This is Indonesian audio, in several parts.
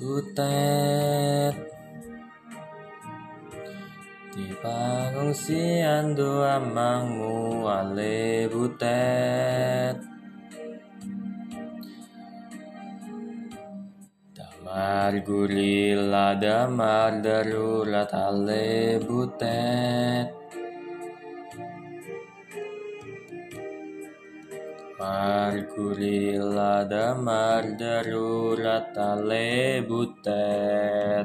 Butet. Di pengungsian doa mangmu ale butet. Damar gurila damar darurat ale butet Margurila damar darurat ale butet.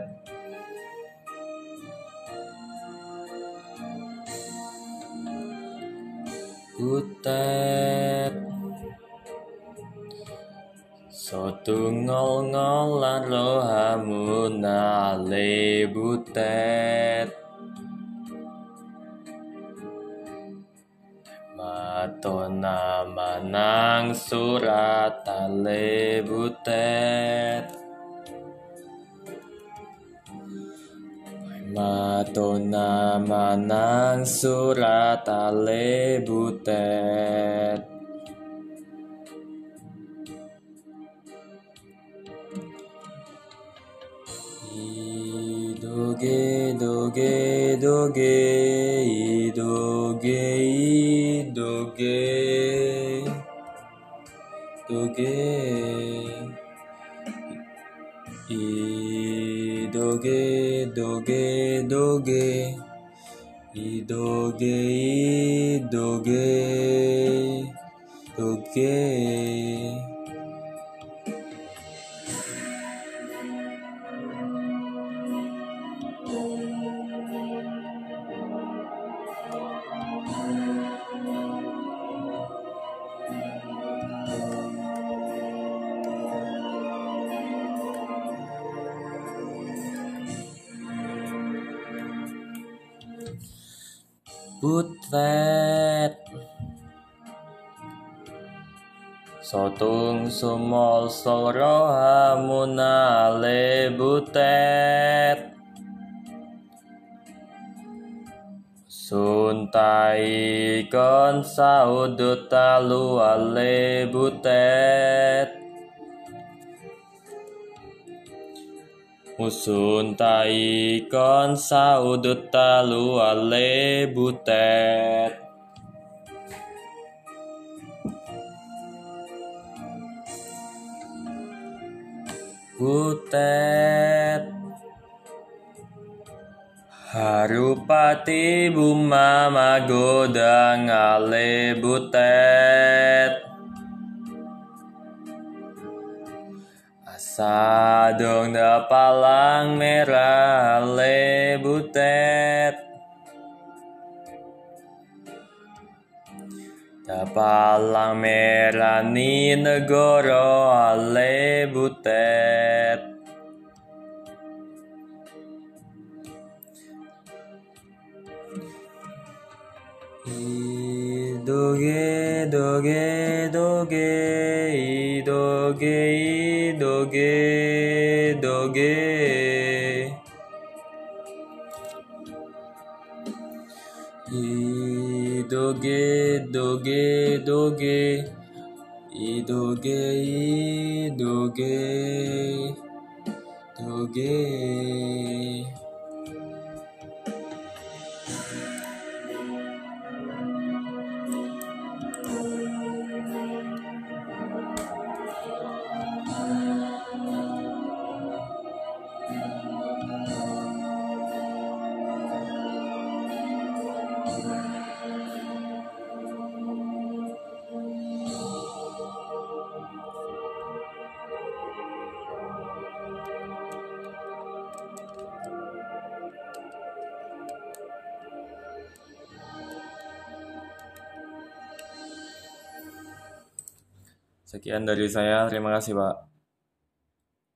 Butet. Sotungol ngolan rohamun ale butet Matona manang surat ale butet Matona manang surat ale butet Doge doge doge doge doge doge i doge doge doge i doge i doge doge Butet Sotung sumol soro hamunale butet Suntai kon saudut talu ale butet Musun tai kon saudut talu ale butet. Butet. Harupati buma magodang ale butet Asadong da palang merah ale butet Da palang merah ni negoro ale butet I doge doge doge doge doge doge I doge doge doge i doge i doge doge Sekian dari saya, terima kasih Pak.